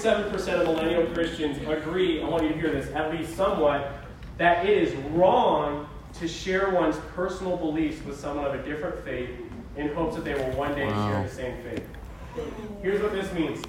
47% of millennial Christians agree, I want you to hear this, at least somewhat, that it is wrong to share one's personal beliefs with someone of a different faith in hopes that they will one day wow. share the same faith. Here's what this means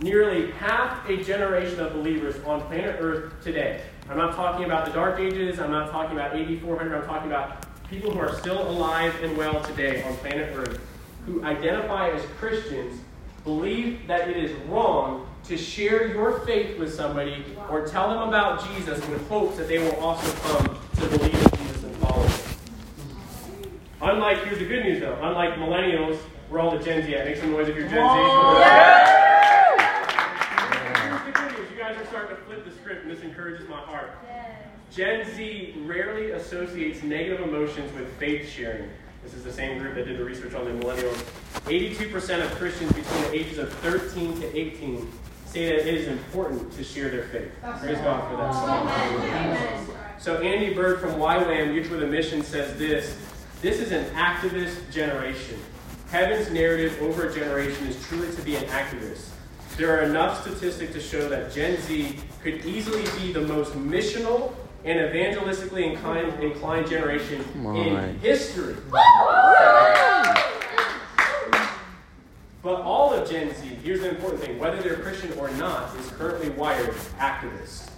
nearly half a generation of believers on planet Earth today. I'm not talking about the Dark Ages, I'm not talking about 8400, I'm talking about people who are still alive and well today on planet Earth who identify as Christians believe that it is wrong to share your faith with somebody or tell them about Jesus in hopes that they will also come to believe in Jesus and follow him. Unlike, here's the good news though, unlike millennials, we're all the Gen Z. Make some noise if you're Gen Z. Yeah. You guys are starting to flip the script, and this encourages my heart. Gen Z rarely associates negative emotions with faith sharing. This is the same group that did the research on the millennials. 82% of Christians between the ages of 13 to 18 say that it is important to share their faith. Praise God for that. So Andy Byrd from YWAM, Youth with a Mission, says this. This is an activist generation. Heaven's narrative over a generation is truly to be an activist. There are enough statistics to show that Gen Z could easily be the most missional and evangelistically inclined, inclined generation in history. But all of Gen Z, here's the important thing whether they're Christian or not, is currently wired activists.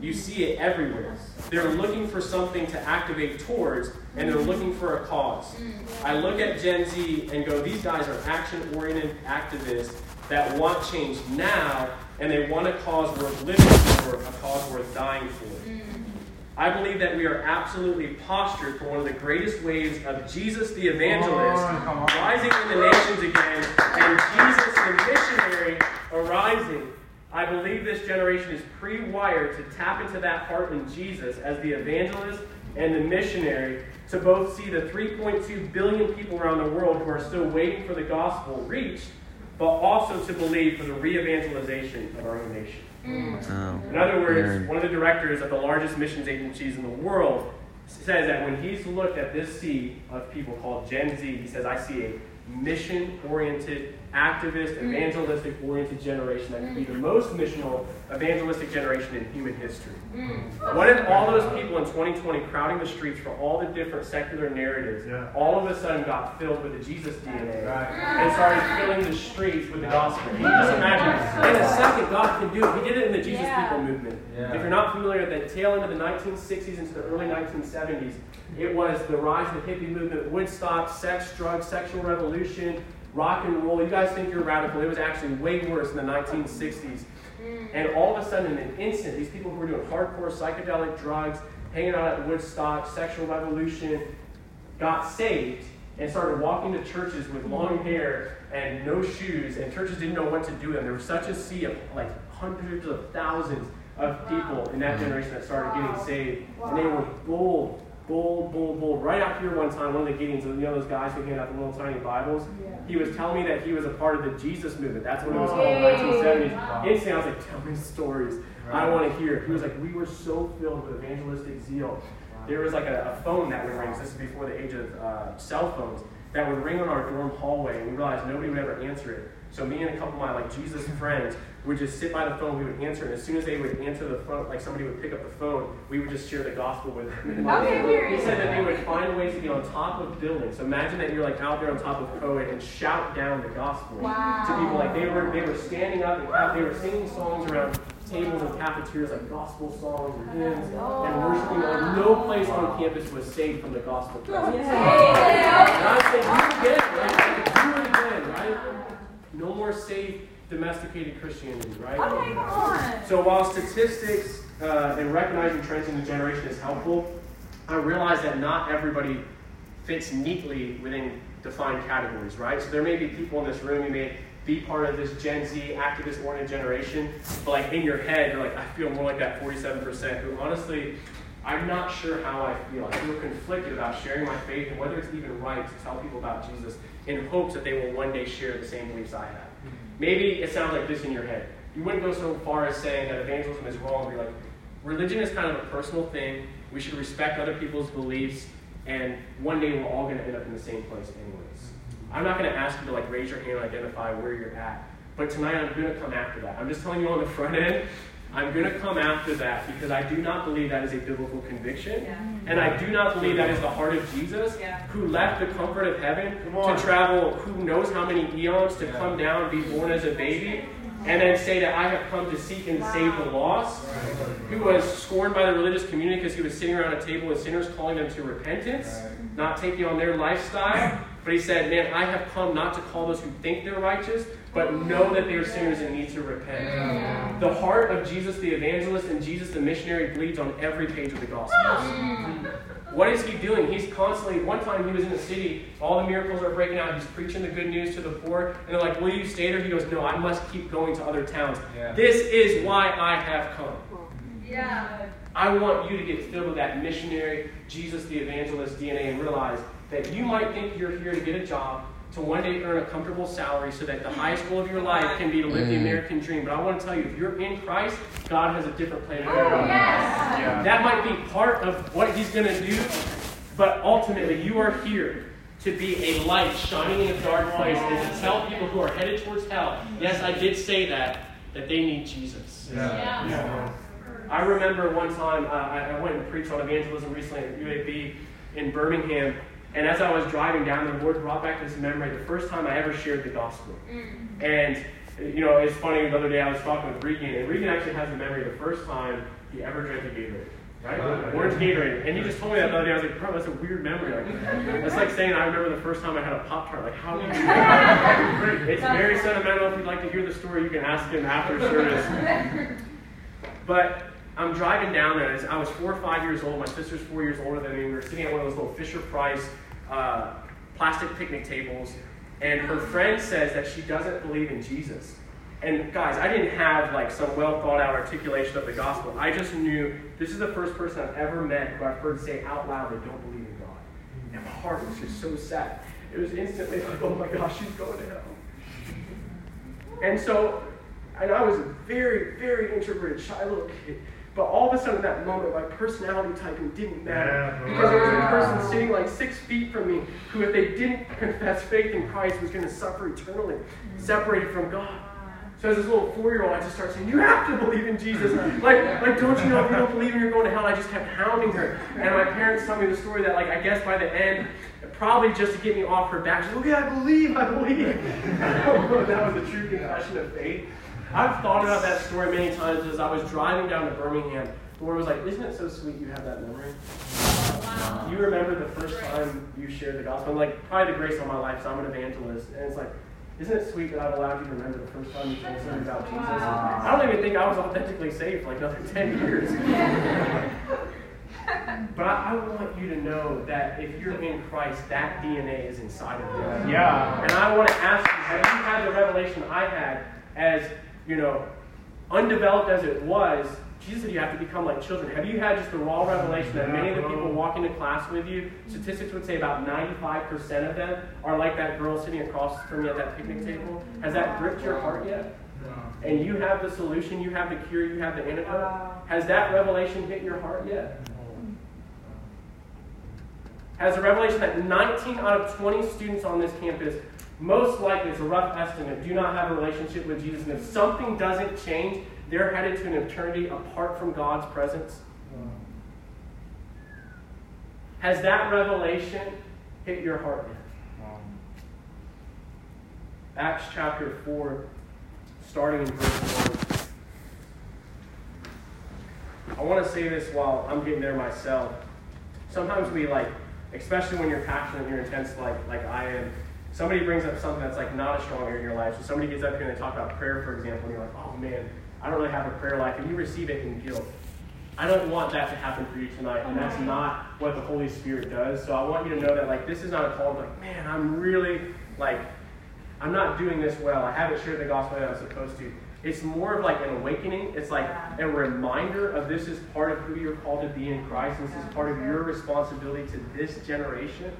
You see it everywhere. They're looking for something to activate towards, and they're mm. looking for a cause. Mm. I look at Gen Z and go, these guys are action oriented activists that want change now, and they want a cause worth living for, a cause worth dying for. I believe that we are absolutely postured for one of the greatest waves of Jesus the evangelist rising in the nations again, and Jesus the missionary arising I believe this generation is pre wired to tap into that heart in Jesus as the evangelist and the missionary to both see the 3.2 billion people around the world who are still waiting for the gospel reached, but also to believe for the re evangelization of our own nation. Mm. Oh, in other words, one of the directors of the largest missions agencies in the world says that when he's looked at this sea of people called Gen Z, he says, I see a mission oriented, activist, mm. evangelistic oriented generation that could be the mm. most missional, evangelistic generation in human history. Mm. What if all those people in 2020 crowding the streets for all the different secular narratives yeah. all of a sudden got filled with the Jesus DNA right. and started filling the streets with the gospel? Can you just imagine? In a second, God can do it. He did it in the Jesus yeah. People movement. Yeah. If you're not familiar, with the tail end of the 1960s into the early 1970s, it was the rise of the hippie movement, Woodstock, sex, drugs, sexual revolution, rock and roll. You guys think you're radical. It was actually way worse in the 1960s. Mm. And all of a sudden, in an instant, these people who were doing hardcore psychedelic drugs, hanging out at Woodstock, sexual revolution, got saved and started walking to churches with long hair and no shoes, and churches didn't know what to do with them. There was such a sea of like hundreds of thousands of people in that mm. generation that started getting saved, and they were bold bold, bold, bold. Right out here one time, one of the Gideons, you know those guys who hand out the little tiny Bibles? Yeah. He was telling me that he was a part of the Jesus movement. That's what it was called in the 1970s. Wow. Instantly, I was like, tell me stories. Right. I want to hear. He was like, we were so filled with evangelistic zeal. There was like a, a phone that would ring. This is before the age of uh, cell phones that would ring on our dorm hallway, and we realized nobody would ever answer it. So me and a couple of my like Jesus friends would just sit by the phone, we would answer, and as soon as they would answer the phone, like somebody would pick up the phone, we would just share the gospel with them. okay, he said that they would find ways to be on top of buildings. So imagine that you're like out there on top of Coed and shout down the gospel wow. to people. Like they were they were standing up and they were singing songs around tables and cafeterias like gospel songs and hymns oh. and worshiping. Like no place on campus was saved from the gospel. Yeah. And I said, do it again, right? Do it again, right? No more safe domesticated Christianity, right? Okay, come on. So while statistics uh, and recognizing trends in the generation is helpful, I realize that not everybody fits neatly within defined categories, right? So there may be people in this room, who may be part of this Gen Z activist oriented generation, but like in your head, you're like, I feel more like that 47% who honestly, I'm not sure how I feel. I feel conflicted about sharing my faith and whether it's even right to tell people about Jesus in hopes that they will one day share the same beliefs I have. Mm-hmm. Maybe it sounds like this in your head. You wouldn't go so far as saying that evangelism is wrong. Be like, religion is kind of a personal thing. We should respect other people's beliefs, and one day we're all going to end up in the same place, anyways. Mm-hmm. I'm not going to ask you to like raise your hand and identify where you're at, But tonight I'm going to come after that. I'm just telling you on the front end, I'm going to come after that because I do not believe that is a biblical conviction. Yeah. And I do not believe that is the heart of Jesus yeah. who left the comfort of heaven to travel who knows how many eons to yeah. come down and be born as a baby and then say that I have come to seek and wow. save the lost, who was scorned by the religious community because he was sitting around a table with sinners calling them to repentance, right. not taking on their lifestyle. But he said, Man, I have come not to call those who think they're righteous, but know that they're sinners and need to repent. Yeah. The heart of Jesus the evangelist and Jesus the missionary bleeds on every page of the Gospels. Mm-hmm. What is he doing? He's constantly, one time he was in the city, all the miracles are breaking out, he's preaching the good news to the poor, and they're like, Will you stay there? He goes, No, I must keep going to other towns. Yeah. This is why I have come. Yeah. I want you to get filled with that missionary, Jesus the evangelist DNA and realize that you might think you're here to get a job, to one day earn a comfortable salary so that the highest goal of your life can be to live mm. the American dream. But I want to tell you, if you're in Christ, God has a different plan for your life. Yeah. That might be part of what He's going to do, but ultimately, you are here to be a light shining in a dark place and to tell people who are headed towards hell, yes, I did say that, that they need Jesus. Yeah. yeah. I remember one time uh, I, went and preached on evangelism recently at UAB in Birmingham, and as I was driving down, the Lord brought back this memory the first time I ever shared the gospel. Mm. And, you know, it's funny, the other day I was talking with Regan, and Regan actually has the memory the first time he ever drank a Gatorade. Right? Oh, Orange Gatorade. And he just told me that the other day. I was like, bro, that's a weird memory. Like, that's like saying I remember the first time I had a Pop Tart. Like, how do you do that? it's very sentimental. If you'd like to hear the story, you can ask him after service. But I'm driving down there. I was four or five years old. My sister's four years older than me. We were sitting at one of those little Fisher Price uh, plastic picnic tables, and her friend says that she doesn't believe in Jesus. And guys, I didn't have like some well thought out articulation of the gospel. I just knew this is the first person I've ever met who I've heard say out loud they don't believe in God. And my heart was just so sad. It was instantly like, oh my gosh, she's going to hell. And so, and I was a very, very introverted, shy little kid. But all of a sudden, that moment, my personality typing didn't matter. Because there was a person sitting like six feet from me who, if they didn't confess faith in Christ, was going to suffer eternally, separated from God. So as this little four-year-old, I just started saying, "You have to believe in Jesus." Like, like, don't you know if you don't believe in you're going to hell? I just kept hounding her, and my parents tell me the story that, like, I guess by the end, probably just to get me off her back, she's like, oh, "Okay, I believe, I believe." that was a true confession of faith. I've thought about that story many times as I was driving down to Birmingham. The Lord was like, Isn't it so sweet you have that memory? Wow. You remember the first time you shared the gospel? And like, probably the grace on my life, so I'm an evangelist. And it's like, isn't it sweet that I've allowed you to remember the first time you told somebody about Jesus? Wow. I don't even think I was authentically saved for like another 10 years. but I, I, want you to know that if you're in Christ, that DNA is inside of you. Yeah. And I want to ask you, have you had the revelation I had as you know, undeveloped as it was, Jesus said you have to become like children. Have you had just the raw revelation that many of the people walking to class with you, statistics would say about 95% of them are like that girl sitting across from you at that picnic table? Has that gripped your heart yet? And you have the solution, you have the cure, you have the antidote. Has that revelation hit your heart yet? Has the revelation that 19 out of 20 students on this campus most likely, it's a rough estimate, do not have a relationship with Jesus. And if something doesn't change, they're headed to an eternity apart from God's presence. Has that revelation hit your heart yet? Acts chapter 4, starting in verse 1. I want to say this while I'm getting there myself. Sometimes we like, especially when you're passionate and you're intense like, like I am, somebody brings up something that's like not a strong area in your life. So somebody gets up here and they talk about prayer, for example, and you're like, oh man, I don't really have a prayer life, and you receive it in guilt. I don't want that to happen for you tonight, and that's not what the Holy Spirit does. So I want you to know that like this is not a call like, man, I'm really like, I'm not doing this well. I haven't shared the gospel that I'm supposed to. It's more of like an awakening. It's like a reminder of this is part of who you're called to be in Christ. And this is part of your responsibility to this generation.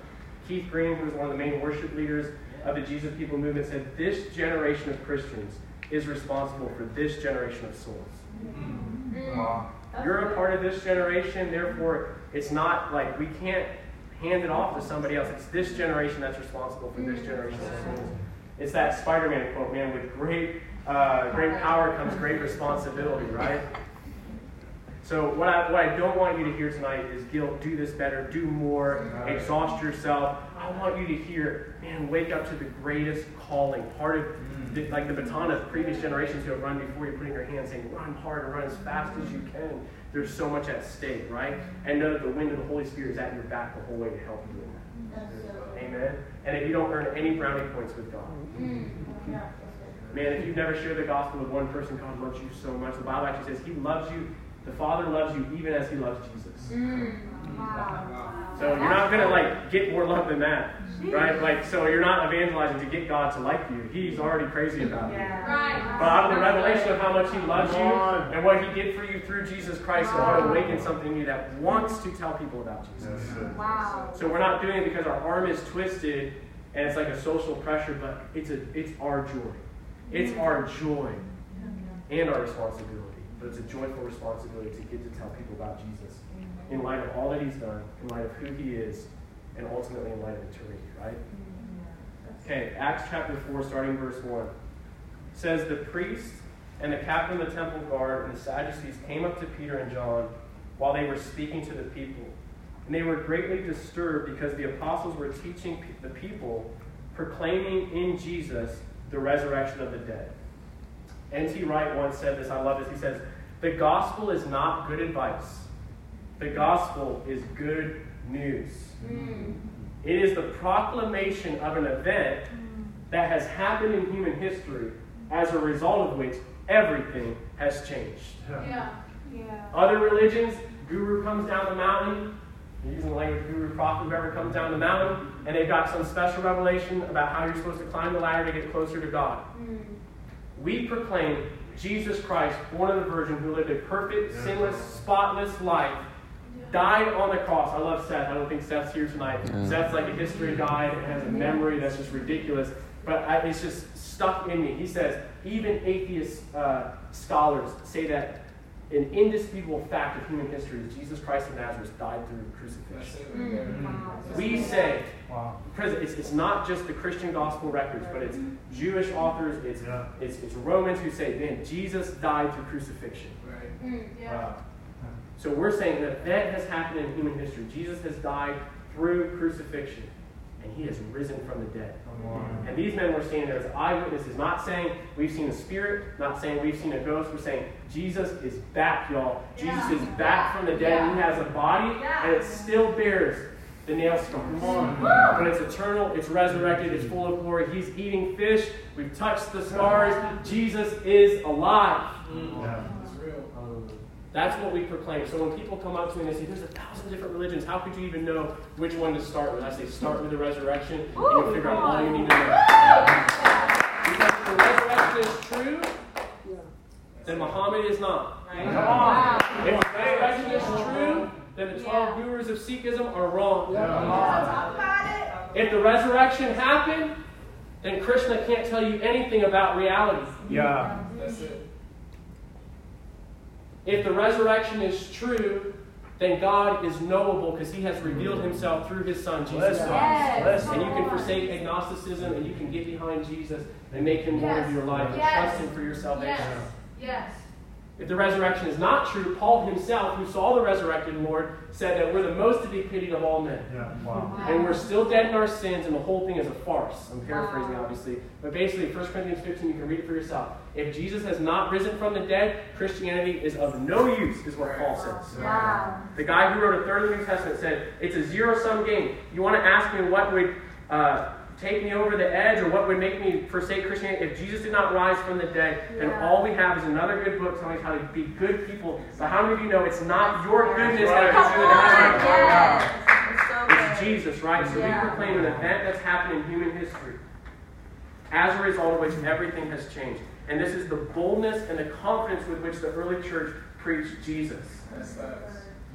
Keith Green, who was one of the main worship leaders of the Jesus People movement, said this generation of Christians is responsible for this generation of souls. Mm-hmm. You're a part of this generation, therefore, it's not like we can't hand it off to somebody else. It's this generation that's responsible for this generation of souls. It's that Spider Man quote, man, with great, uh, great power comes great responsibility, right? So what I, what I don't want you to hear tonight is guilt, do this better, do more, exhaust yourself. I want you to hear, man, wake up to the greatest calling. Part of mm. the, like the baton of previous generations who have run before you, putting your hands saying, run hard and run as fast as you can. There's so much at stake, right? And know that the wind of the Holy Spirit is at your back the whole way to help you in that. Amen. And if you don't earn any brownie points with God, mm. man, if you've never shared the gospel with one person, God loves you so much. The Bible actually says He loves you the Father loves you even as He loves Jesus. Mm. So you're not gonna like get more love than that, right? Like so you're not evangelizing to get God to like you. He's already crazy about you. Right. But out of the revelation of how much He loves you and what He did for you through Jesus Christ, it want to awaken something in you that wants to tell people about Jesus. Wow. So we're not doing it because our arm is twisted and it's like a social pressure, but it's a it's our joy. It's our joy and our responsibility. But it's a joyful responsibility to get to tell people about Jesus mm-hmm. in light of all that he's done, in light of who he is, and ultimately in light of eternity, right? Mm-hmm. Okay, Acts chapter 4, starting verse 1. says, The priest and the captain of the temple guard and the Sadducees came up to Peter and John while they were speaking to the people. And they were greatly disturbed because the apostles were teaching the people, proclaiming in Jesus the resurrection of the dead. N.T. Wright once said this, I love this. He says, The gospel is not good advice, the gospel is good news. Mm. It is the proclamation of an event that has happened in human history, as a result of which everything has changed. Yeah. Yeah. Other religions, guru comes down the mountain, using the language guru prophet, whoever comes down the mountain, and they've got some special revelation about how you're supposed to climb the ladder to get closer to God. Mm. We proclaim Jesus Christ, born of the Virgin, who lived a perfect, sinless, spotless life, died on the cross. I love Seth. I don't think Seth's here tonight. Yeah. Seth's like a history guy and has a memory that's just ridiculous. But I, it's just stuck in me. He says even atheist uh, scholars say that an indisputable fact of human history is Jesus Christ of Nazareth died through crucifixion. Mm. Wow. We say Wow. Present. It's, it's not just the Christian gospel records, but it's Jewish authors, it's, Yeah. it's, it's Romans who say, man, Jesus died through crucifixion. Mm. Yeah. Wow. So we're saying an event has happened in human history. Jesus has died through crucifixion, and he has risen from the dead. Come. And these men were standing there as eyewitnesses, not saying we've seen a spirit, not saying we've seen a ghost. We're saying Jesus is back, y'all. Jesus is back from the dead. He has a body, Yeah. and it still bears the nail scars. But it's eternal, it's resurrected, it's full of glory. He's eating fish. We've touched the scars. Jesus is alive. Mm-hmm. Yeah. That's what we proclaim. So when people come up to me and they say, there's a thousand different religions, how could you even know which one to start with? I say, start with the resurrection, and you'll figure out all you need to know. Because if the resurrection is true, then Muhammad is not. Wow. If the resurrection is true, then the 12 gurus of Sikhism are wrong. Talk about it. If the resurrection happened, then Krishna can't tell you anything about reality. Yeah. That's it. If the resurrection is true, then God is knowable because he has revealed himself through his son, Jesus Christ. Yes. And you can forsake agnosticism and you can get behind Jesus and make him Lord of your life and Yes. trust him for your salvation. Yes. Yes. If the resurrection is not true, Paul himself, who saw the resurrected Lord, said that we're the most to be pitied of all men. Yeah. Wow. And we're still dead in our sins, and the whole thing is a farce. I'm paraphrasing, Wow. obviously. But basically, 1 Corinthians 15, you can read it for yourself. If Jesus has not risen from the dead, Christianity is of no use, is what Paul says. Wow. The guy who wrote a third of the New Testament said, it's a zero sum game. You want to ask me what would uh, take me over the edge or what would make me forsake Christianity? If Jesus did not rise from the dead, then Yeah. all we have is another good book telling us how to be good people. But how many of you know it's not your goodness that Come gets you on. heaven? Yes. It's so It's. Jesus, right? So Yeah. we proclaim an event that's happened in human history. As a result of which everything has changed. And this is the boldness and the confidence with which the early church preached Jesus.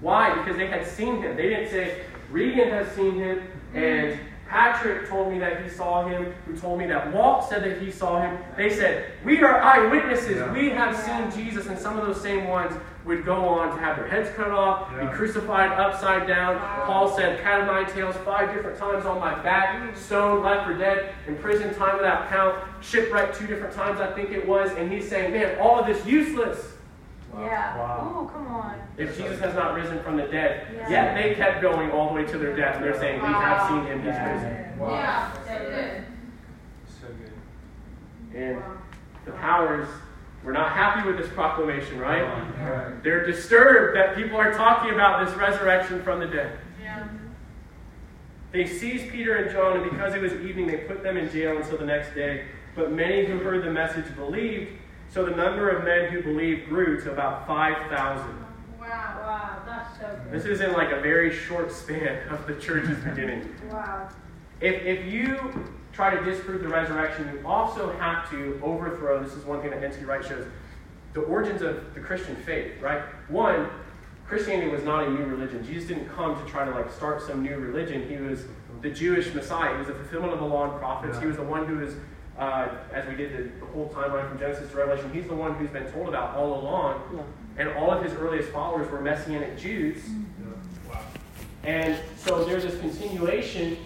Why? Because they had seen him. They didn't say, Regan has seen him and Patrick told me that he saw him, who told me that Walt said that he saw him. They said, We are eyewitnesses. Yeah. We have seen Jesus. And some of those same ones would go on to have their heads cut off, yeah. be crucified upside down. Paul said, Cat of nine tails, five different times on my back, stoned, left for dead, in prison, time without count, shipwrecked two different times, I think it was. And he's saying, Man, all of this useless. Wow. Yeah. Wow. Ooh, come on. If Jesus has not risen from the dead, yeah. yet they kept going all the way to their death. And they're saying, We have seen him, he's risen. Wow. Yeah, so good. So good. And the powers were not happy with this proclamation, right? They're disturbed that people are talking about this resurrection from the dead. Yeah. They seized Peter and John, and because it was evening, they put them in jail until the next day. But many who heard the message believed, so the number of men who believed grew to about 5,000. Wow, wow, that's so good. This is in like a very short span of the church's beginning. Wow. If, if you try to disprove the resurrection, you also have to overthrow, this is one thing that N.T. Wright shows, the origins of the Christian faith, right? One, Christianity was not a new religion. Jesus didn't come to try to like start some new religion. He was the Jewish Messiah. He was the fulfillment of the law and prophets. Yeah. He was the one who was, uh, as we did the, the, whole timeline from Genesis to Revelation, he's the one who's been told about all along. Yeah. And all of his earliest followers were Messianic Jews. Mm-hmm. Yeah. Wow. And so there's this continuation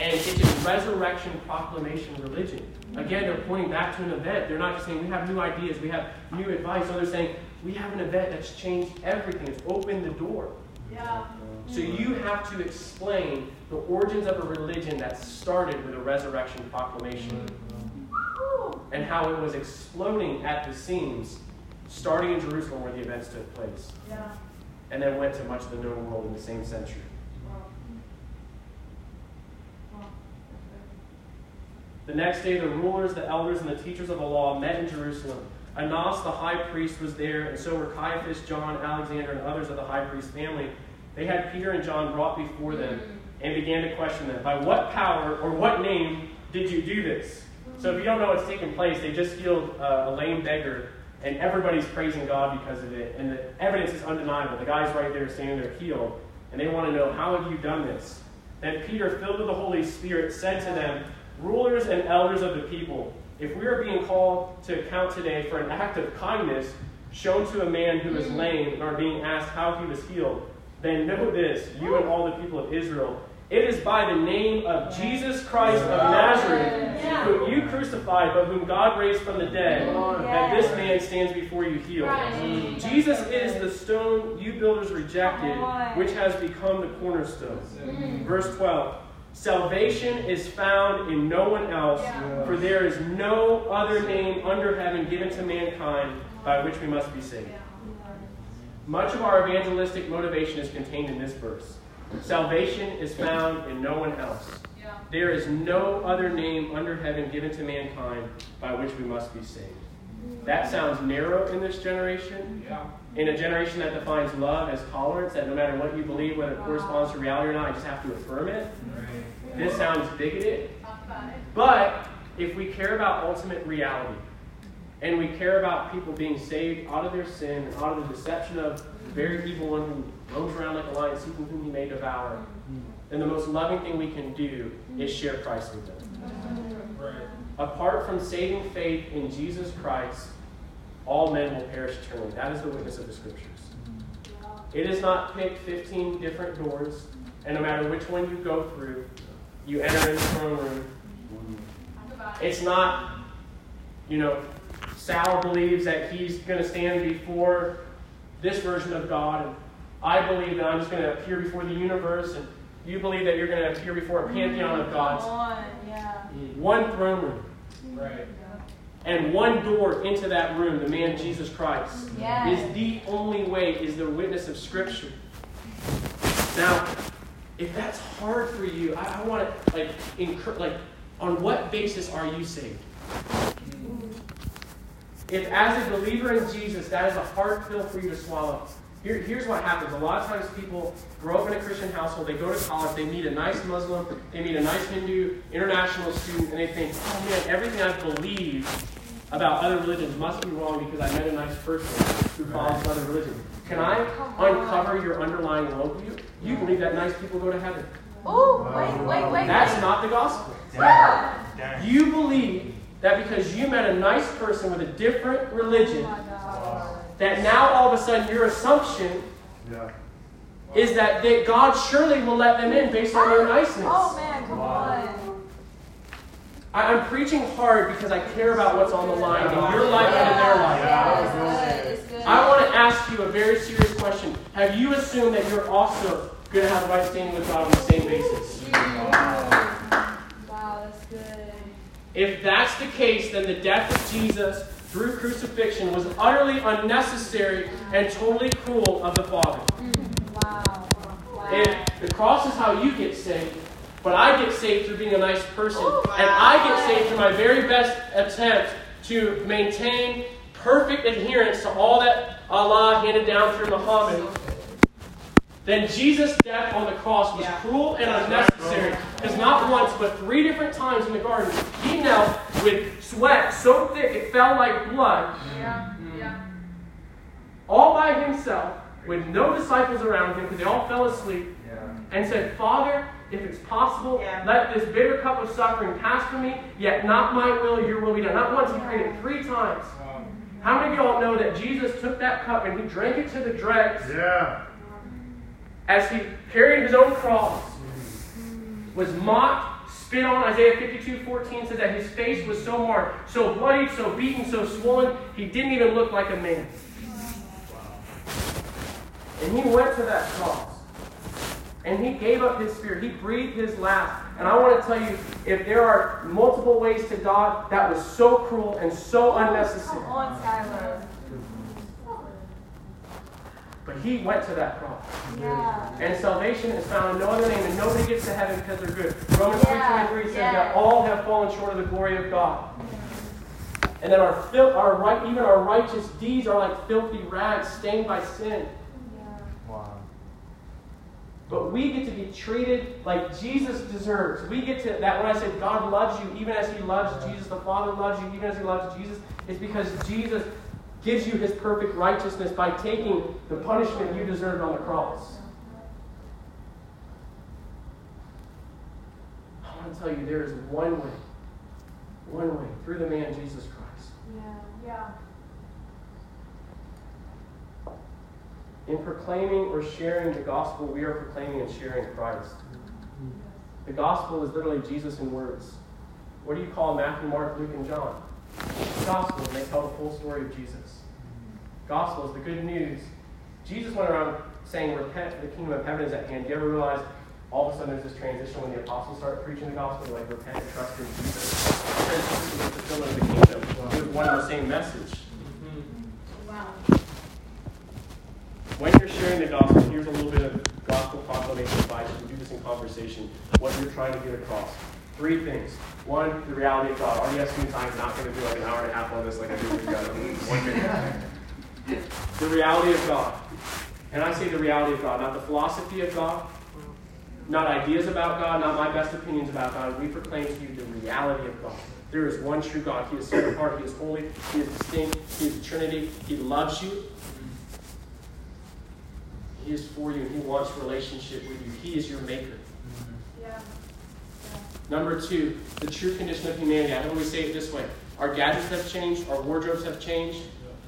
and it's a resurrection proclamation religion. Mm-hmm. Again, they're pointing back to an event. They're not just saying, we have new ideas, we have new advice. No, they're saying, we have an event that's changed everything. It's opened the door. Yeah. So you have to explain the origins of a religion that started with a resurrection proclamation mm-hmm. And how it was exploding at the seams, starting in Jerusalem where the events took place. Yeah. And then went to much of the known world in the same century. The next day, the rulers, the elders, and the teachers of the law met in Jerusalem. Annas, the high priest, was there, and so were Caiaphas, John, Alexander, and others of the high priest family. They had Peter and John brought before them mm. and began to question them. By what power or what name did you do this? So if you don't know what's taking place, they just healed uh, a lame beggar, and everybody's praising God because of it. And the evidence is undeniable. The guy's right there standing there healed, and they want to know, how have you done this? Then Peter, filled with the Holy Spirit, said to them, rulers and elders of the people, if we are being called to account today for an act of kindness shown to a man who is lame and are being asked how he was healed, then know this, you and all the people of Israel. It is by the name of Jesus Christ of Nazareth, whom you crucified, but whom God raised from the dead, that this man stands before you healed. Jesus is the stone you builders rejected, which has become the cornerstone. Mm. Verse 12. Salvation is found in no one else, yeah. for there is no other name under heaven given to mankind by which we must be saved. Much of our evangelistic motivation is contained in this verse. Salvation is found in no one else. There is no other name under heaven given to mankind by which we must be saved. That sounds narrow in this generation. Yeah. In a generation that defines love as tolerance, that no matter what you believe, whether it corresponds to reality or not, I just have to affirm it. Right. This sounds bigoted. But if we care about ultimate reality, and we care about people being saved out of their sin, out of the deception of the very evil one who roams around like a lion seeking whom he may devour, then the most loving thing we can do is share Christ with them. Right. Apart from saving faith in Jesus Christ, all men will perish eternally. That is the witness of the Scriptures. It is not pick 15 different doors, and no matter which one you go through, you enter in the throne room. It's not, you know, Sal believes that he's going to stand before this version of God, and I believe that I'm just going to appear before the universe, and you believe that you're going to appear before a pantheon of gods. Oh, mm. One throne room. Right. And one door into that room, the man Jesus Christ, yes. is the only way, is the witness of Scripture. Now, if that's hard for you, I, I want to like incur, like on what basis are you saved? Mm. If as a believer in Jesus, that is a hard pill for you to swallow, here, here's what happens. A lot of times people grow up in a Christian household, they go to college, they meet a nice Muslim, they meet a nice Hindu, international student, and they think, oh man, everything I believe about other religions must be wrong because I met a nice person who follows right. other religions. Can I uncover your underlying worldview? You believe that nice people go to heaven. Oh, wait, wait, wait. That's not the gospel. You believe that because you met a nice person with a different religion, oh that now all of a sudden your assumption yeah. is that they, God surely will let them in based on their niceness. Oh, oh man, come wow. on. I, am preaching hard because I care about what's on the line in your life yeah. and in their life. Yeah, I want to ask you a very serious question. Have you assumed that you're also going to have right standing with God on the same basis? Wow, that's good. If that's the case, then the death of Jesus through crucifixion was utterly unnecessary and totally cruel of the Father. Wow. wow. And the cross is how you get saved. But I get saved through being a nice person. Oh, and I get saved through my very best attempt to maintain perfect adherence to all that Allah handed down through Muhammad. Then Jesus' death on the cross was yeah. cruel and unnecessary. Because not once, but three different times in the garden, he knelt with sweat so thick it felt like blood. Yeah. Yeah. All by himself, with no disciples around him, because they all fell asleep, yeah. and said, Father, if it's possible, yeah. let this bitter cup of suffering pass from me, yet not my will, your will be done. Not once, he prayed it three times. Wow. How many of y'all know that Jesus took that cup and he drank it to the dregs? Yeah. As he carried his own cross, mm-hmm. was mocked, spit on. Isaiah 52 14 says that his face was so marked, so bloodied, so beaten, so swollen, he didn't even look like a man. And he went to that cross. And he gave up his spirit. He breathed his last. And I want to tell you, if there are multiple ways to God, that was so cruel and so unnecessary. Come on, Tyler. But he went to that cross. Yeah. And salvation is found in no other name, and nobody gets to heaven because they're good. Romans yeah. 3.23 says yeah. that all have fallen short of the glory of God. Mm-hmm. And that our, fil- our right, even our righteous deeds are like filthy rags stained by sin. Wow. But we get to be treated like Jesus deserves. We get to that when I said God loves you even as He loves Jesus, the Father loves you even as He loves Jesus, it's because Jesus gives you His perfect righteousness by taking the punishment you deserved on the cross. I want to tell you there is one way, one way through the man Jesus Christ. Yeah, yeah. In proclaiming or sharing the gospel, we are proclaiming and sharing Christ. Mm-hmm. The gospel is literally Jesus in words. What do you call Matthew, Mark, Luke, and John? The gospel, and they tell the full story of Jesus. Gospel is the good news. Jesus went around saying, Repent, for the kingdom of heaven is at hand. Do you ever realize all of a sudden there's this transition when the apostles start preaching the gospel, like repent and trust in Jesus. Transition to the fulfillment of the kingdom. It was one and the same message. Wow. When you're sharing the gospel, here's a little bit of gospel proclamation advice. You can do this in conversation. What you're trying to get across. Three things. One, the reality of God. RDS means I'm not going to do like an hour and a half on this like I do with you guys. One minute. The reality of God. And I say the reality of God, not the philosophy of God, not ideas about God, not my best opinions about God. We proclaim to you the reality of God. There is one true God. He is set apart. He is holy. He is distinct. He is the Trinity. He loves you. He is for you He wants relationship with you. He is your maker. Yeah. Yeah. Number two, the true condition of humanity. I always say it this way our gadgets have changed, our wardrobes have changed,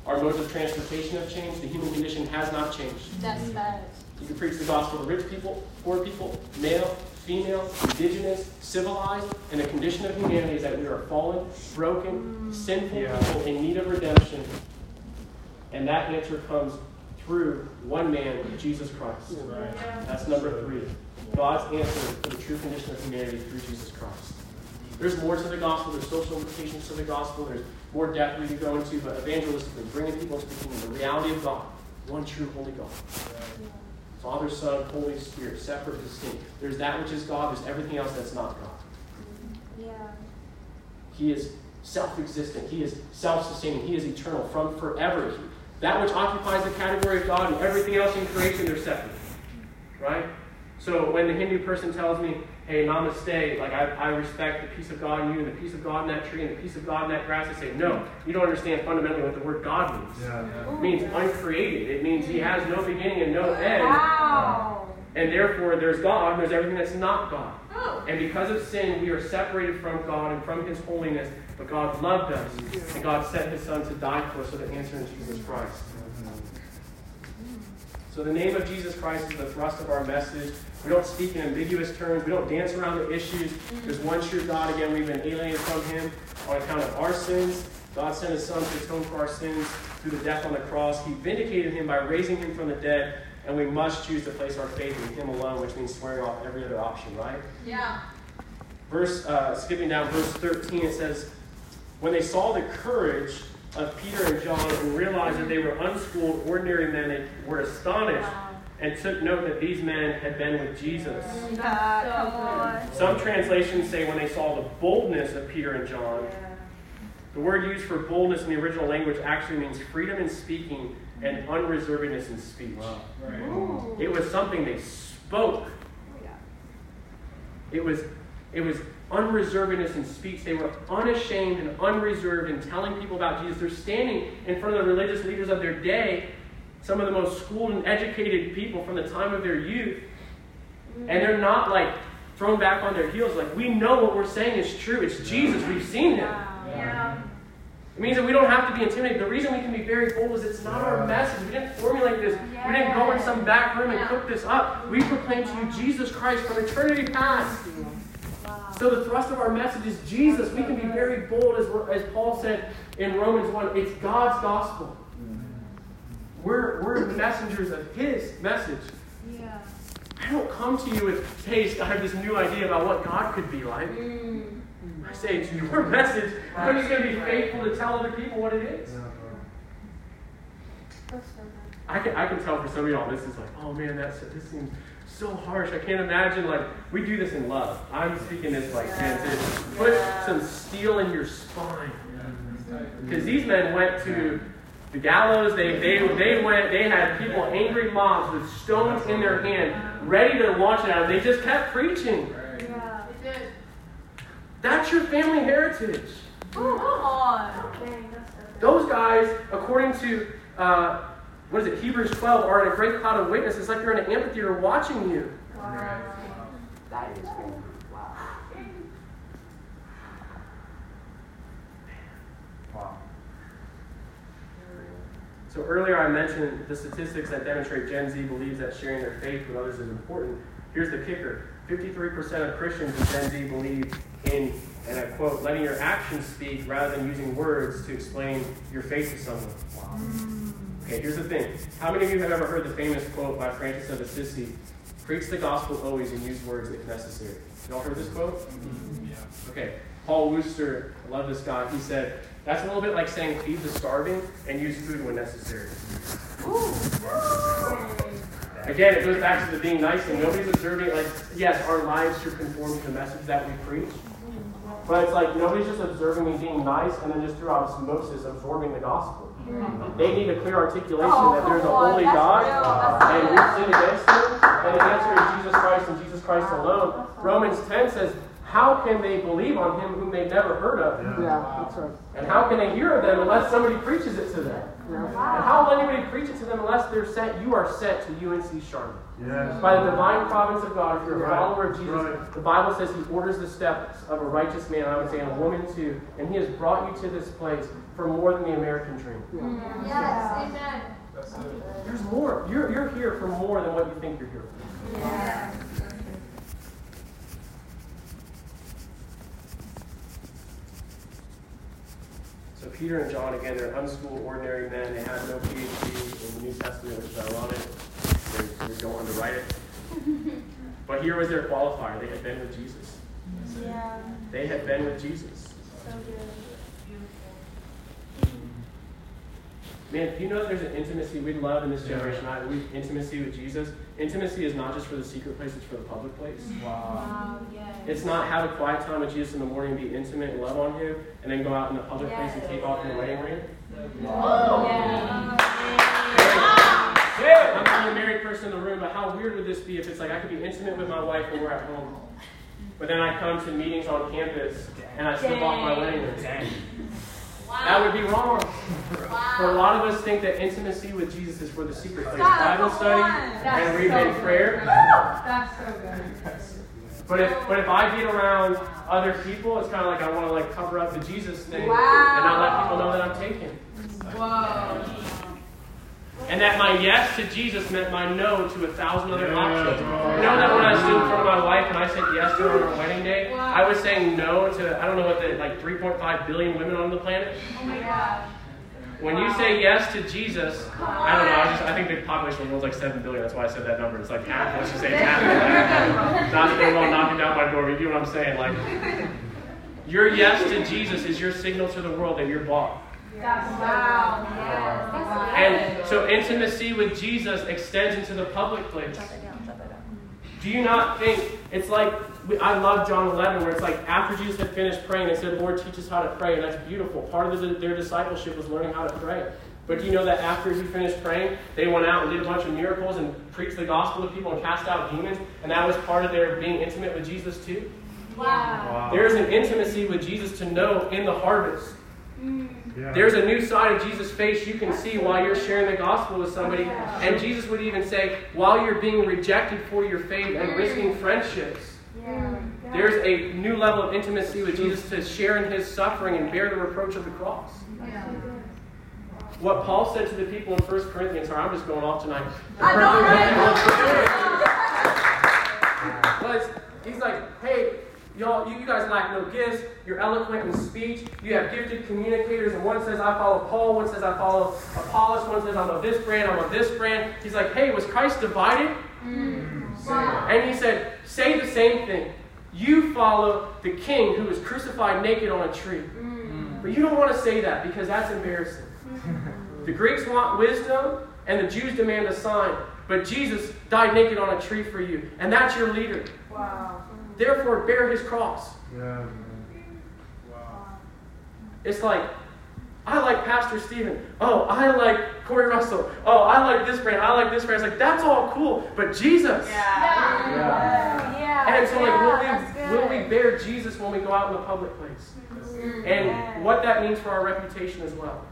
our modes of transportation have changed. The human condition has not changed. That's bad. You can preach the gospel to rich people, poor people, male, female, indigenous, civilized, and the condition of humanity is that we are fallen, broken, mm. sinful yeah. people in need of redemption. And that answer comes through one man, Jesus Christ. Right. That's number three. God's answer for the true condition of humanity through Jesus Christ. There's more to the gospel. There's social implications to the gospel. There's more depth we could go into, but evangelistically, bringing people to the kingdom, the reality of God, one true holy God. Father, Son, Holy Spirit, separate, distinct. There's that which is God. There's everything else that's not God. Yeah. He is self-existent. He is self-sustaining. He is eternal from forever. He, that which occupies the category of God and everything else in creation, they're separate. Right? So when the Hindu person tells me, hey, namaste, like I, I respect the peace of God in you and the peace of God in that tree and the peace of God in that grass, I say, no, you don't understand fundamentally what the word God means. Yeah, yeah. It means uncreated. It means he has no beginning and no end. Wow. And therefore, there's God, and there's everything that's not God. Oh. And because of sin, we are separated from God and from His holiness. But God loved us, and God sent His Son to die for us so to answer in Jesus Christ. Mm-hmm. So the name of Jesus Christ is the thrust of our message. We don't speak in ambiguous terms. We don't dance around the issues. There's one true God. Again, we've been alienated from Him on account of our sins. God sent His Son to atone for our sins through the death on the cross. He vindicated Him by raising Him from the dead, and we must choose to place our faith in Him alone, which means swearing off every other option, right? Yeah. Verse, uh, skipping down, verse 13, it says, When they saw the courage of Peter and John and realized that they were unschooled, ordinary men, they were astonished. And took note that these men had been with Jesus. That's so good. Some translations say when they saw the boldness of Peter and John. The word used for boldness in the original language actually means freedom in speaking and unreservedness in speech. Ooh. It was something they spoke. Oh, it was, it was unreservedness in speech. They were unashamed and unreserved in telling people about Jesus. They're standing in front of the religious leaders of their day, some of the most schooled and educated people from the time of their youth, mm-hmm. and they're not like thrown back on their heels. Like, we know what we're saying is true. It's Jesus. We've seen him. Yeah. It means that we don't have to be intimidated. The reason we can be very bold is it's not our message. We didn't formulate this. We didn't go in some back room and cook this up. We proclaim to you Jesus Christ from eternity past. Wow. So the thrust of our message is Jesus. We can be very bold, as, as Paul said in Romans 1. It's God's gospel. We're, we're messengers of His message. Yeah. I don't come to you with, hey, I have this new idea about what God could be like. Mm. I say it's your message. I'm just going to be faithful to tell other people what it is. That's so good. I can, I can tell for some of y'all this is like, oh man, that's this seems so harsh. I can't imagine like we do this in love. I'm speaking this like man, to put Yeah. some steel in your spine. Because these men went to the gallows, they, they, they went, they had people, angry mobs with stones in their hand, ready to launch it out. They just kept preaching. Yeah. It did. That's your family heritage. Come on. Dang, that's so good. Those guys, according to uh, what is it, Hebrews 12, are in a great cloud of witnesses. It's like they're in an amphitheater watching you. Wow. That is cool. So earlier I mentioned the statistics that demonstrate Gen Z believes that sharing their faith with others is important. Here's the kicker 53% of Christians in Gen Z believe in, and I quote, letting your actions speak rather than using words to explain your faith to someone. Wow. Okay, here's the thing. How many of you have ever heard the famous quote by Francis of Assisi? Preach the gospel always and use words if necessary. Y'all heard this quote? Mm-hmm. Yeah. Okay. Paul Washer, I love this guy. He said, that's a little bit like saying feed the starving and use food when necessary. Again, it goes back to the being nice thing. Nobody's observing, like, yes, our lives should conform to the message that we preach. But it's like nobody's just observing me being nice and then just through osmosis absorbing the gospel. They need a clear articulation Oh, that there's a come holy God and we've sinned against him, and the answer is Jesus Christ and Jesus Christ alone. Romans 10 says, How can they believe on him whom they've never heard of? Yeah, that's right. And how can they hear of them unless somebody preaches it to them? Yeah. And how will anybody preach it to them unless they're sent? You are sent to UNC Charlotte. Yes. By the divine providence of God, if you're a Right. follower of Jesus, Right. the Bible says He orders the steps of a righteous man, I would say, and a woman too. And He has brought you to this place for more than the American dream. Mm-hmm. Yes. Amen. There's more. You're, you're here for more than what you think you're here for. Yeah. So Peter and John, again, they're unschooled, ordinary men. They had no PhD in the New Testament, which is ironic. They, they don't underwrite it. But here was their qualifier. They had been with Jesus. Yeah. They had been with Jesus. So good. Man, do you know that there's an intimacy we love in this generation? I we intimacy with Jesus. Intimacy is not just for the secret place; it's for the public place. Wow. Yes. It's not have a quiet time with Jesus in the morning, be intimate and love on Him, and then go out in the public place and take off your wedding ring. Oh. Yeah. I'm the only married person in the room, but how weird would this be if it's like I could be intimate with my wife when we're at home, but then I come to meetings on campus and I slip off my wedding ring? That would be wrong. Wow. For a lot of us think that intimacy with Jesus is for the secret place. Bible study That's and reading so prayer. That's so good. But if but if I get around other people, it's kind of like I want to like cover up the Jesus thing Wow. and not let people know that I'm taken. Whoa. And that my yes to Jesus meant my no to a thousand other options. You know that when I stood in front of my wife and I said yes to her on our wedding day, Wow. I was saying no to I don't know what the like 3.5 billion women on the planet. Oh my gosh. When you say yes to Jesus, I don't know. I just I think the population of the world's like seven billion. That's why I said that number. It's like half. Let's just say it's half. Not that they're all knocking down my door. You get what I'm saying? Like your yes to Jesus is your signal to the world that you're bought. Wow. Yes. And so intimacy with Jesus extends into the public place. Do you not think it's like I love John 11, where it's like after Jesus had finished praying, they said, "Lord, teach us how to pray," and that's beautiful. Part of the, their discipleship was learning how to pray. But do you know that after he finished praying, they went out and did a bunch of miracles and preached the gospel to people and cast out demons, and that was part of their being intimate with Jesus too. Wow. There is an intimacy with Jesus to know in the harvest. Mm. Yeah. There's a new side of Jesus' face you can see while you're sharing the gospel with somebody. And Jesus would even say, while you're being rejected for your faith and risking friendships, there's a new level of intimacy with Jesus to share in his suffering and bear the reproach of the cross. What Paul said to the people in 1 Corinthians, sorry, I'm just going off tonight. I know, right? was he's like, hey, y'all, you, you guys lack no gifts. You're eloquent in speech. You have gifted communicators. And one says, I follow Paul. One says, I follow Apollos. One says, I'm of this brand. I'm of this brand. He's like, hey, was Christ divided? Mm-hmm. Wow. And he said, say the same thing. You follow the king who was crucified naked on a tree. Mm. But you don't want to say that because that's embarrassing. Mm. The Greeks want wisdom, and the Jews demand a sign. But Jesus died naked on a tree for you, and that's your leader. Wow. Therefore, bear his cross. Yeah. It's like, I like Pastor Stephen. Oh, I like Corey Russell. Oh, I like this brand. I like this brand. It's like, that's all cool. But Jesus. Yeah. Yeah. yeah. yeah. And so, like, will, we, will we bear Jesus when we go out in the public place? Mm, And yeah. what that means for our reputation as well.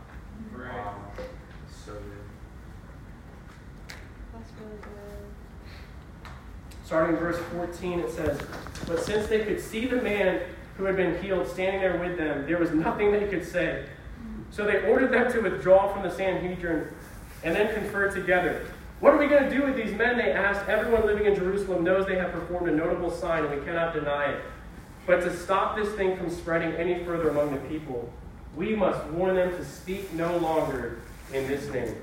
Wow. So good. That's really good. Starting in verse 14, it says, But since they could see the man who had been healed standing there with them, there was nothing they could say. So they ordered them to withdraw from the Sanhedrin and then conferred together. What are we going to do with these men? They asked. Everyone living in Jerusalem knows they have performed a notable sign, and we cannot deny it. But to stop this thing from spreading any further among the people, we must warn them to speak no longer in this name.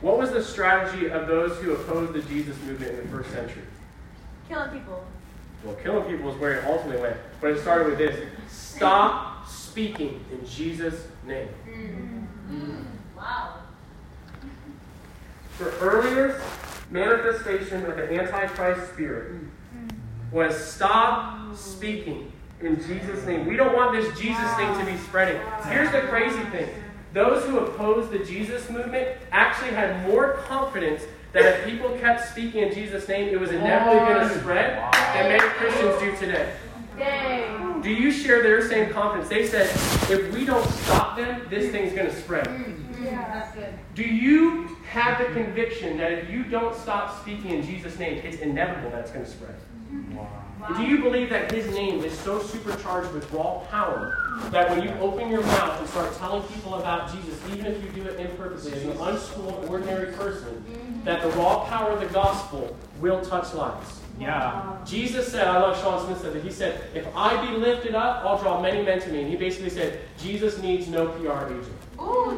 What was the strategy of those who opposed the Jesus movement in the first century? Killing people. Well, killing people is where it ultimately went. But it started with this stop speaking in Jesus' name. Mm-hmm. Wow. The earliest manifestation of the Antichrist spirit was stop speaking in Jesus' name. We don't want this Jesus thing to be spreading. Here's the crazy thing those who opposed the Jesus movement actually had more confidence that if people kept speaking in Jesus' name, it was inevitably going to spread than many Christians do today. Dang. Do you share their same confidence? They said, if we don't stop them, this thing's going to spread. Yeah. Do you have the conviction that if you don't stop speaking in Jesus' name, it's inevitable that it's going to spread? Mm-hmm. Do you believe that His name is so supercharged with raw power that when you open your mouth and start telling people about Jesus, even if you do it imperfectly as an unschooled, ordinary person, mm-hmm. that the raw power of the gospel will touch lives? Yeah. Jesus said, I love Sean Smith said that. He said, if I be lifted up, I'll draw many men to me. And he basically said, Jesus needs no PR agent. Ooh.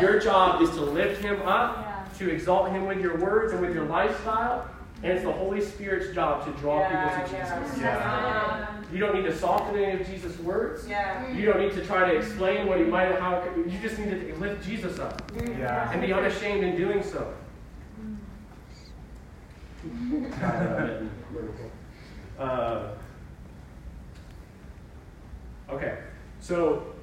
Your job is to lift him up, Yeah. to exalt him with your words and with your lifestyle, and it's the Holy Spirit's job to draw people to Jesus. Yeah. You don't need to soften any of Jesus' words. Yeah. You don't need to try to explain what he might how it could, you just need to lift Jesus up Yeah. and be unashamed in doing so. Uh, okay, so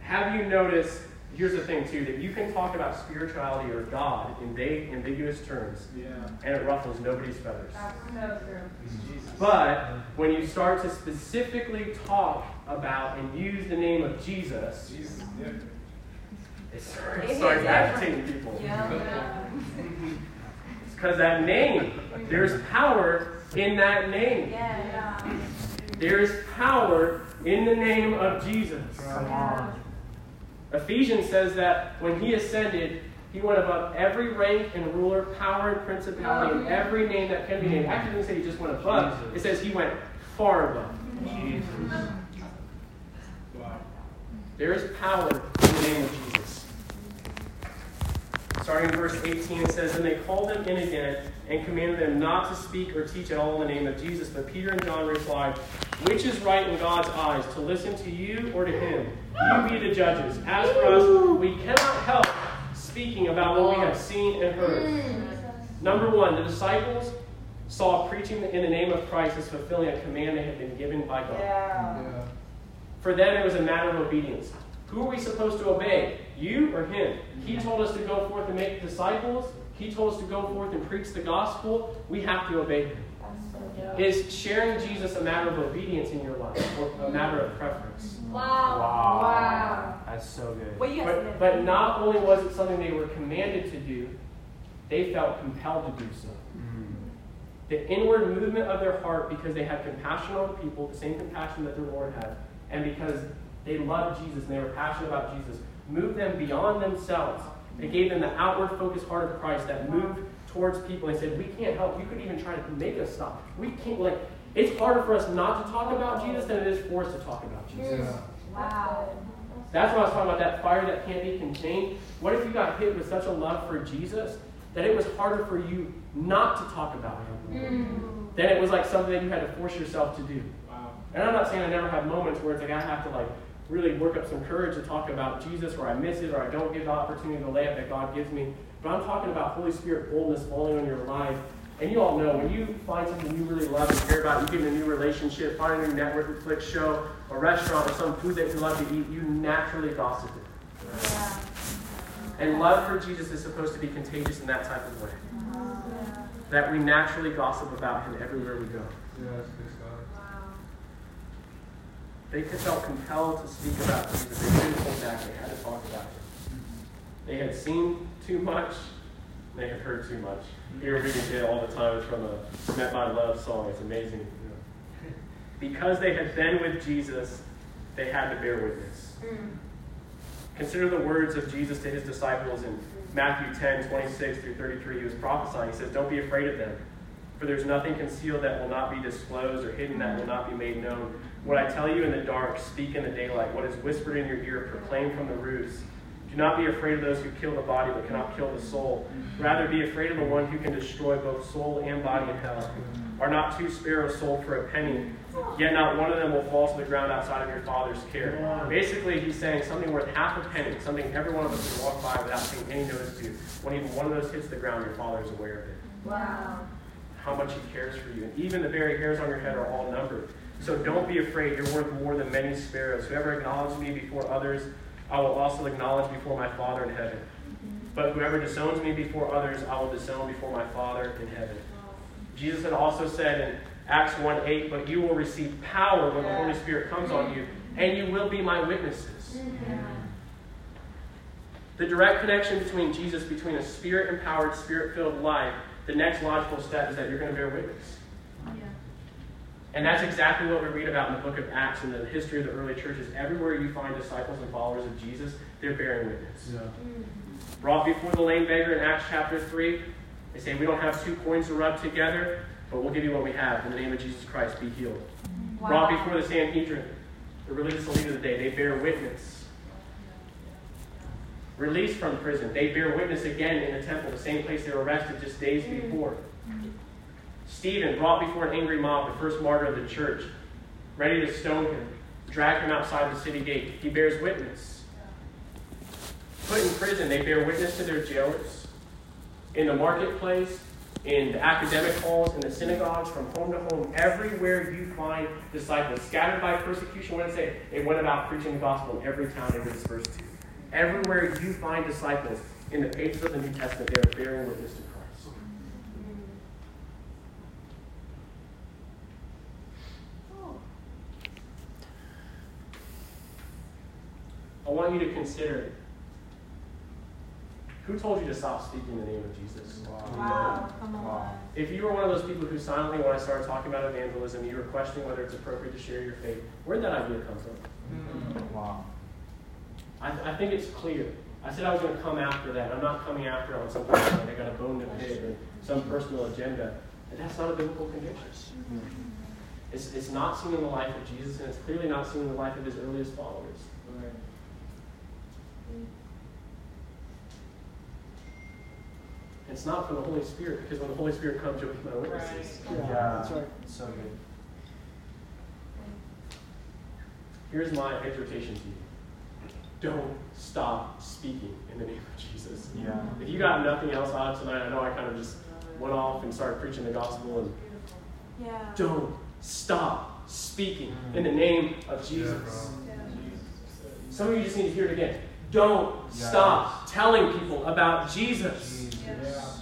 have you noticed here's the thing too that you can talk about spirituality or God in vague, ambiguous terms, Yeah. and it ruffles nobody's feathers. That's so true. But when you start to specifically talk about and use the name of Jesus, Jesus. Yeah. it starts, It starts agitating people. Yeah. It's because that name, there's power in that name. Yeah. There is power in the name of Jesus. Yeah. Ephesians says that when he ascended, he went above every rank and ruler, power and principality, and every name that can be named. Actually, it doesn't say he just went above. It says he went far above. Jesus. Wow. There is power in the name of Jesus. Starting in verse 18, it says, And they called them in again and commanded them not to speak or teach at all in the name of Jesus. But Peter and John replied, Which is right in God's eyes, to listen to you or to him? You be the judges. As for us, we cannot help speaking about what we have seen and heard. Number one, the disciples saw preaching in the name of Christ as fulfilling a command they had been given by God. Yeah. Yeah. For them, it was a matter of obedience. Who are we supposed to obey? You or him? He told us to go forth and make disciples. He told us to go forth and preach the gospel. We have to obey him. Is sharing Jesus a matter of obedience in your life or a matter of preference? Wow. Wow. Wow. That's so good. Well, you guys But, but not only was it something they were commanded to do, they felt compelled to do so. Mm. The inward movement of their heart because they had compassion on people, the same compassion that their Lord had, and because they loved Jesus and they were passionate about Jesus, moved them beyond themselves. It gave them the outward focused heart of Christ that moved towards people and said, We can't help. You could even try to make us stop. We can't, like, it's harder for us not to talk about Jesus than it is for us to talk about Jesus. Yeah. Wow. That's what I was talking about, that fire that can't be contained. What if you got hit with such a love for Jesus that it was harder for you not to talk about him? Mm. Then it was like something that you had to force yourself to do. Wow. And I'm not saying I never have moments where it's like I have to like really work up some courage to talk about Jesus or I miss it or I don't get the opportunity to lay it that God gives me. But I'm talking about Holy Spirit boldness falling on your life. And you all know when you find something you really love and care about, you get in a new relationship, find a new network, Netflix show, a restaurant, or some food that you love to eat, you naturally gossip it. Yeah. And love for Jesus is supposed to be contagious in that type of way. That we naturally gossip about him everywhere we go. Yeah, that's good stuff. They felt compelled to speak about Jesus. They couldn't hold back. They had to talk about him. They had seen too much. They had heard too much. Here we get it all the time. From a Met by Love song. It's amazing. Because they had been with Jesus, they had to bear witness. Mm-hmm. Consider the words of Jesus to his disciples in Matthew 10, 26 through 33. He was prophesying. He says, Don't be afraid of them, for there's nothing concealed that will not be disclosed or hidden that will not be made known. What I tell you in the dark, speak in the daylight. What is whispered in your ear, proclaim from the roofs. Do not be afraid of those who kill the body but cannot kill the soul. Rather, be afraid of the one who can destroy both soul and body in hell. Are not two sparrows sold for a penny? Yet not one of them will fall to the ground outside of your Father's care. Basically, he's saying something worth half a penny, something every one of us can walk by without paying any notice to. When even one of those hits the ground, your Father is aware of it. Wow. How much He cares for you. And even the very hairs on your head are all numbered. So don't be afraid. You're worth more than many sparrows. Whoever acknowledges me before others, I will also acknowledge before my Father in heaven. But whoever disowns me before others, I will disown before my Father in heaven. Jesus had also said in Acts 1 8, but you will receive power when the Holy Spirit comes on you, and you will be my witnesses. The direct connection between Jesus, between a spirit empowered, spirit filled life, the next logical step is that you're going to bear witness. And that's exactly what we read about in the book of Acts and the history of the early churches. Everywhere you find disciples and followers of Jesus, they're bearing witness. Yeah. Brought before the lame beggar in Acts chapter 3, they say, We don't have two coins to rub together, but we'll give you what we have. In the name of Jesus Christ, be healed. Brought before the Sanhedrin, the religious elite of the day, they bear witness. Released from prison, they bear witness again in the temple, the same place they were arrested just days mm. before. Mm. Stephen, brought before an angry mob, the first martyr of the church, ready to stone him, drag him outside the city gate. He bears witness. Put in prison, they bear witness to their jailers. In the marketplace, in the academic halls, in the synagogues, from home to home, everywhere you find disciples scattered by persecution. What did say? They went about preaching the gospel in every town they were dispersed to. Everywhere you find disciples in the pages of the New Testament, they are bearing witness to Christ. I want you to consider who told you to stop speaking in the name of Jesus? Wow, Wow. If you were one of those people who silently, when I started talking about evangelism, you were questioning whether it's appropriate to share your faith, where did that idea come from? Hmm. Wow. I, I think it's clear. I said I was going to come after that. I'm not coming after it on something like I got a bone to pick or some personal agenda. And that's not a biblical conviction. Hmm. It's, it's not seen in the life of Jesus, and it's clearly not seen in the life of his earliest followers. It's not from the Holy Spirit, because when the Holy Spirit comes, you'll be my witnesses. Yeah. That's right. So good. Here's my exhortation to you. Don't stop speaking in the name of Jesus. Yeah. If you got nothing else out of tonight, I know I kind of just went off and started preaching the gospel and Yeah. don't stop speaking in the mm. name of Jesus. Yeah. Some of you just need to hear it again. Don't Yes. stop telling people about Jesus. Jesus.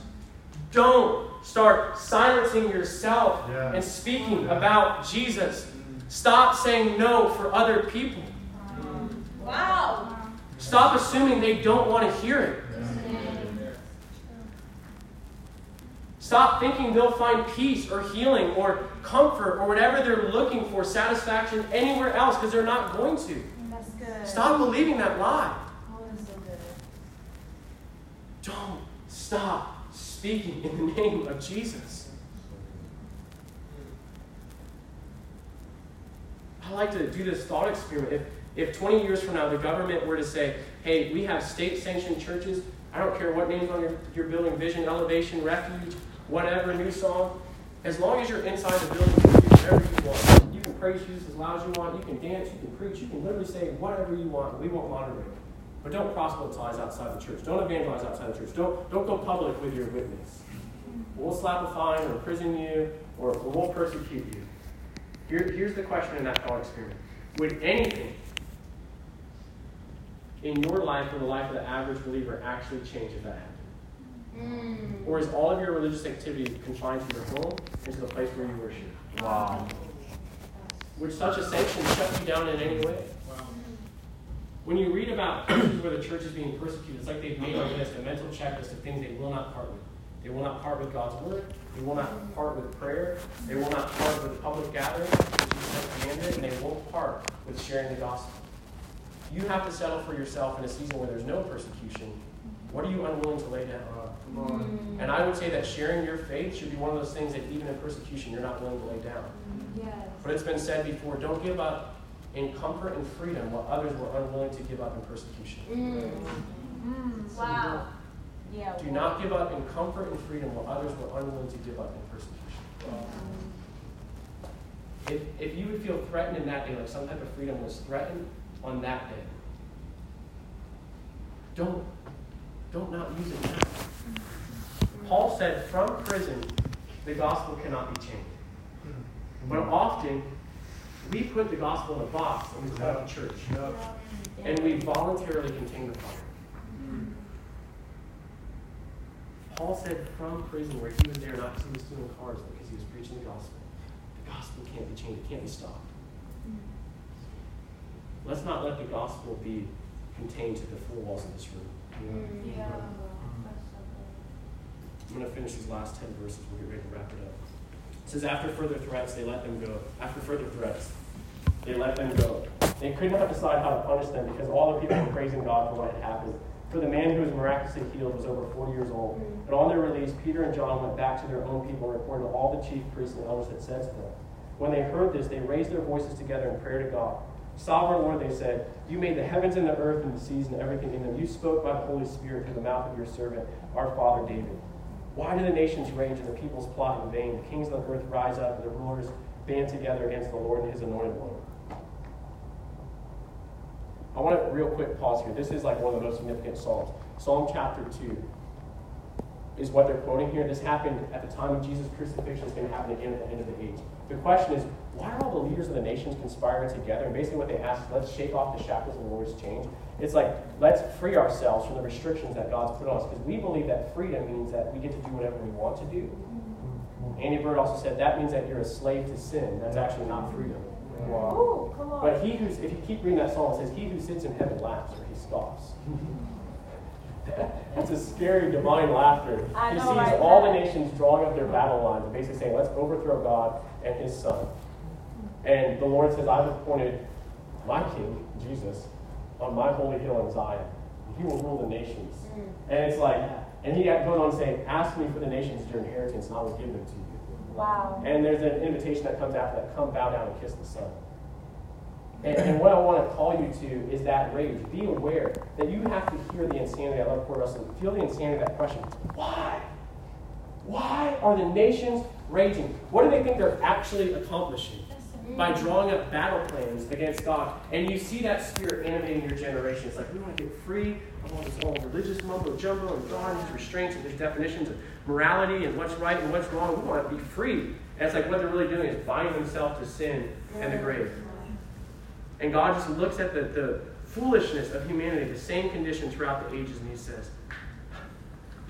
Don't start silencing yourself Yeah. and speaking about Jesus. Stop saying no for other people. Wow. Stop assuming they don't want to hear it. Stop thinking they'll find peace or healing or comfort or whatever they're looking for, satisfaction anywhere else, because they're not going to. That's good. Stop believing that lie. Oh, that's so good. Don't stop speaking in the name of Jesus. I like to do this thought experiment. If, if 20 years from now the government were to say, hey, we have state sanctioned churches, I don't care what names on your, your building, Vision, Elevation, Refuge, whatever, New Song, as long as you're inside the building, you can do whatever you want. You can praise Jesus as loud as you want, you can dance, you can preach, you can literally say whatever you want. We won't monitor it. But don't proselytize outside the church. Don't evangelize outside the church. Don't, don't go public with your witness. We'll slap a fine or imprison you or, or we'll persecute you. Here, here's the question in that thought experiment. Would anything in your life or the life of the average believer actually change if that happened? Mm. Or is all of your religious activity confined to your home and to the place where you worship? Wow. Would such a sanction shut you down in any way? When you read about places where the church is being persecuted, it's like they've made a list, a mental checklist of things they will not part with. They will not part with God's word. They will not part with prayer. They will not part with public gatherings, which Jesus commanded, and they won't part with sharing the gospel. You have to settle for yourself in a season where there's no persecution. What are you unwilling to lay down? Come on. Mm. And I would say that sharing your faith should be one of those things that even in persecution you're not willing to lay down. Mm. Yes. But it's been said before don't give up in comfort and freedom while others were unwilling to give up in persecution. Mm. mm. mm. Wow. Yeah. Do not give up in comfort and freedom while others were unwilling to give up in persecution. Mm. If, if you would feel threatened in that day, like some type of freedom was threatened on that day, don't, don't not use it now. Paul said, from prison, the gospel cannot be changed. But often, we put the gospel in a box and we call it church. And we voluntarily contain the fire. Paul said from prison where he was there, not because he was stealing cars, but because he was preaching the gospel. The gospel can't be changed, it can't be stopped. Let's not let the gospel be contained to the four walls of this room. Yeah. I'm going to finish these last 10 verses. We'll get ready to wrap it up. It says, After further threats, they let them go. After further threats, they let them go. They could not decide how to punish them because all the people were praising God for what had happened. For the man who was miraculously healed was over 40 years old. Mm. But on their release, Peter and John went back to their own people and reported all the chief priests and elders had said to them. When they heard this, they raised their voices together in prayer to God. Sovereign Lord, they said, You made the heavens and the earth and the seas and everything in them. You spoke by the Holy Spirit through the mouth of your servant, our father David. Why do the nations rage and the peoples plot in vain? The kings of the earth rise up and the rulers band together against the Lord and his anointed one. I want to real quick pause here. This is like one of the most significant Psalms. Psalm chapter 2. is what they're quoting here. This happened at the time of Jesus' crucifixion. It's going to happen again at the end of the age. The question is, why are all the leaders of the nations conspiring together? And basically, what they ask is, let's shake off the shackles of the Lord's chains. It's like, let's free ourselves from the restrictions that God's put on us. Because we believe that freedom means that we get to do whatever we want to do. Mm-hmm. Andy Byrd also said that means that you're a slave to sin. That's actually not freedom. Ooh, come on. But he who's, if you keep reading that psalm, it says, He who sits in heaven laughs or he scoffs. That's a scary divine laughter. I he know, sees right? all the nations drawing up their battle lines and basically saying, Let's overthrow God and his son. And the Lord says, I've appointed my king, Jesus, on my holy hill in Zion. He will rule the nations. Mm. And it's like, and he goes on saying, Ask me for the nations your inheritance, and I will give them to you. Wow. And there's an invitation that comes after that come bow down and kiss the Son. And, and what I want to call you to is that rage. Be aware that you have to hear the insanity. I love Corey Russell. Feel the insanity of that question. Why? Why are the nations raging? What do they think they're actually accomplishing? By drawing up battle plans against God. And you see that spirit animating your generation. It's like, we want to get free of all this all religious mumbo jumbo and drawing these restraints and these definitions of morality and what's right and what's wrong. We want to be free. And it's like what they're really doing is binding themselves to sin and the grave. And God just looks at the, the foolishness of humanity, the same condition throughout the ages, and He says,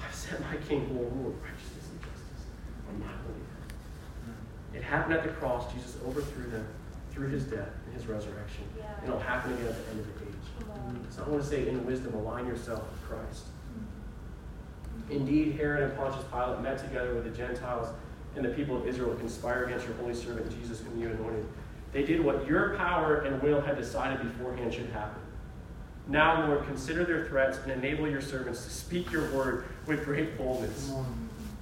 I've sent my king who will rule with righteousness and justice on my holy hill. It happened at the cross. Jesus overthrew them through his death and his resurrection. Yeah. And it'll happen again at the end of the age. So I want to say, in wisdom, align yourself with Christ. Mm-hmm. Indeed, Herod and Pontius Pilate met together with the Gentiles and the people of Israel to conspire against your holy servant Jesus, whom you anointed. They did what your power and will had decided beforehand should happen. Now, Lord, consider their threats and enable your servants to speak your word with great boldness.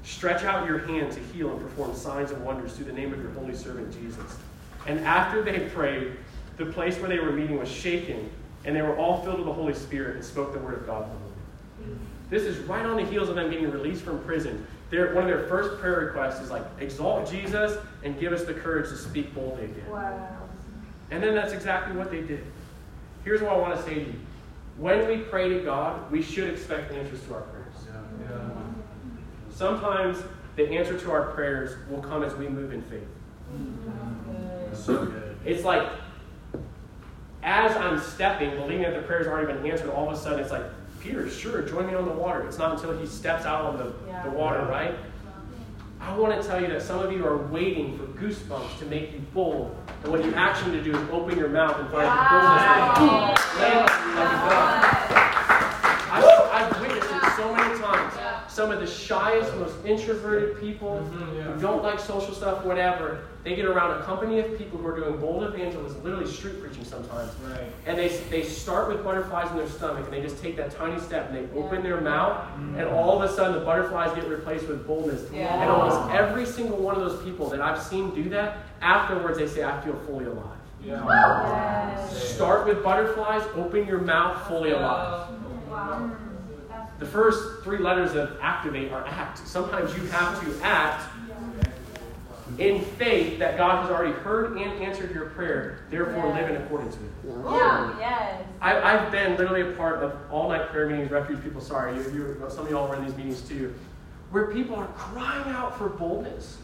Stretch out your hand to heal and perform signs and wonders through the name of your holy servant Jesus. And after they prayed, the place where they were meeting was shaken, and they were all filled with the Holy Spirit and spoke the word of God. This is right on the heels of them getting released from prison. Their, one of their first prayer requests is like, exalt Jesus and give us the courage to speak boldly again. Wow. And then that's exactly what they did. Here's what I want to say to you. When we pray to God, we should expect answers to our prayers. Sometimes the answer to our prayers will come as we move in faith. So good. It's like, as I'm stepping, believing that the prayer's already been answered, all of a sudden it's like, Peter, sure, join me on the water. It's not until he steps out on the, Yeah. the water, right? I want to tell you that some of you are waiting for goosebumps to make you bold. And what you actually need to do is open your mouth and find Wow. the boldness. Land on you like a dove. I've, I've witnessed it so many times. Some of the shyest, most introverted people mm-hmm, who don't like social stuff, whatever, they get around a company of people who are doing bold evangelism, literally street preaching sometimes. Right. And they, they start with butterflies in their stomach and they just take that tiny step and they open their mouth mm. and all of a sudden the butterflies get replaced with boldness. Yeah. And almost every single one of those people that I've seen do that, afterwards they say, I feel fully alive. Yes. Start with butterflies, open your mouth fully alive. Wow. The first three letters of activate are act. Sometimes you have to act in faith that God has already heard and answered your prayer, therefore live in accordance with it. Yeah. Yes. I, I've been literally a part of all night prayer meetings, refuge people, sorry, you, you, some of y'all were in these meetings too, where people are crying out for boldness.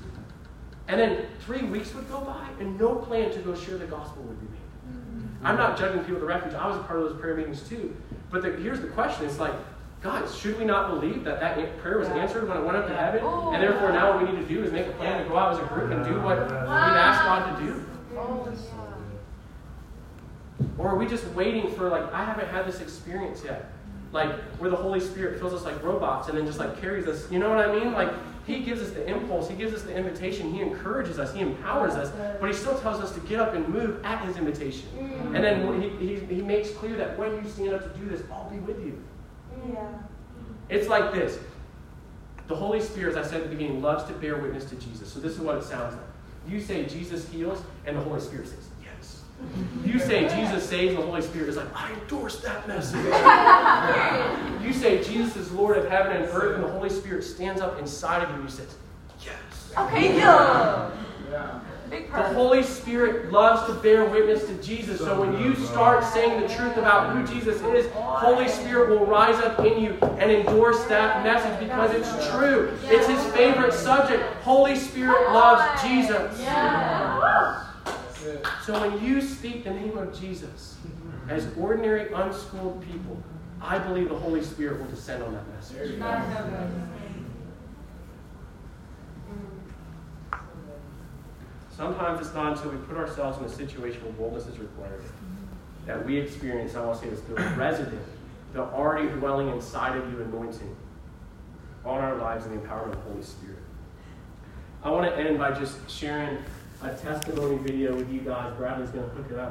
And then three weeks would go by and no plan to go share the gospel would be made. Mm-hmm. I'm not judging people at the refuge. I was a part of those prayer meetings too. But the, here's the question it's like, guys, should we not believe that that prayer was answered when it went up to heaven? Oh, and therefore, now what we need to do is make a plan to go out as a group and do what we've asked God to do? Or are we just waiting for, like, I haven't had this experience yet? Like, where the Holy Spirit fills us like robots and then just, like, carries us. You know what I mean? Like, He gives us the impulse, He gives us the invitation, He encourages us, He empowers us, but He still tells us to get up and move at His invitation. Mm. And then he, he, he makes clear that when you stand up to do this, I'll be with you. Yeah. It's like this the Holy Spirit, as I said at the beginning, loves to bear witness to Jesus. So this is what it sounds like. You say Jesus heals, and the Holy Spirit says, Yes. You say Jesus saves, and the Holy Spirit is like, I endorse that message. you say Jesus is Lord of heaven and earth, and the Holy Spirit stands up inside of you and he says, Yes. Okay, yeah. Yeah. Big The. Holy Spirit loves to bear witness to Jesus. So when you start saying the truth about who Jesus is, Holy Spirit will rise up in you and endorse that message because it's true. It's his favorite subject. Holy Spirit loves Jesus. So when you speak the name of Jesus as ordinary, unschooled people, I believe the Holy Spirit will descend on that message. Sometimes it's not until we put ourselves in a situation where boldness is required that we experience, I want to say this, the resident, the already dwelling inside of you anointing on our lives and the empowerment of the Holy Spirit. I want to end by just sharing a testimony video with you guys. Bradley's going to hook it up.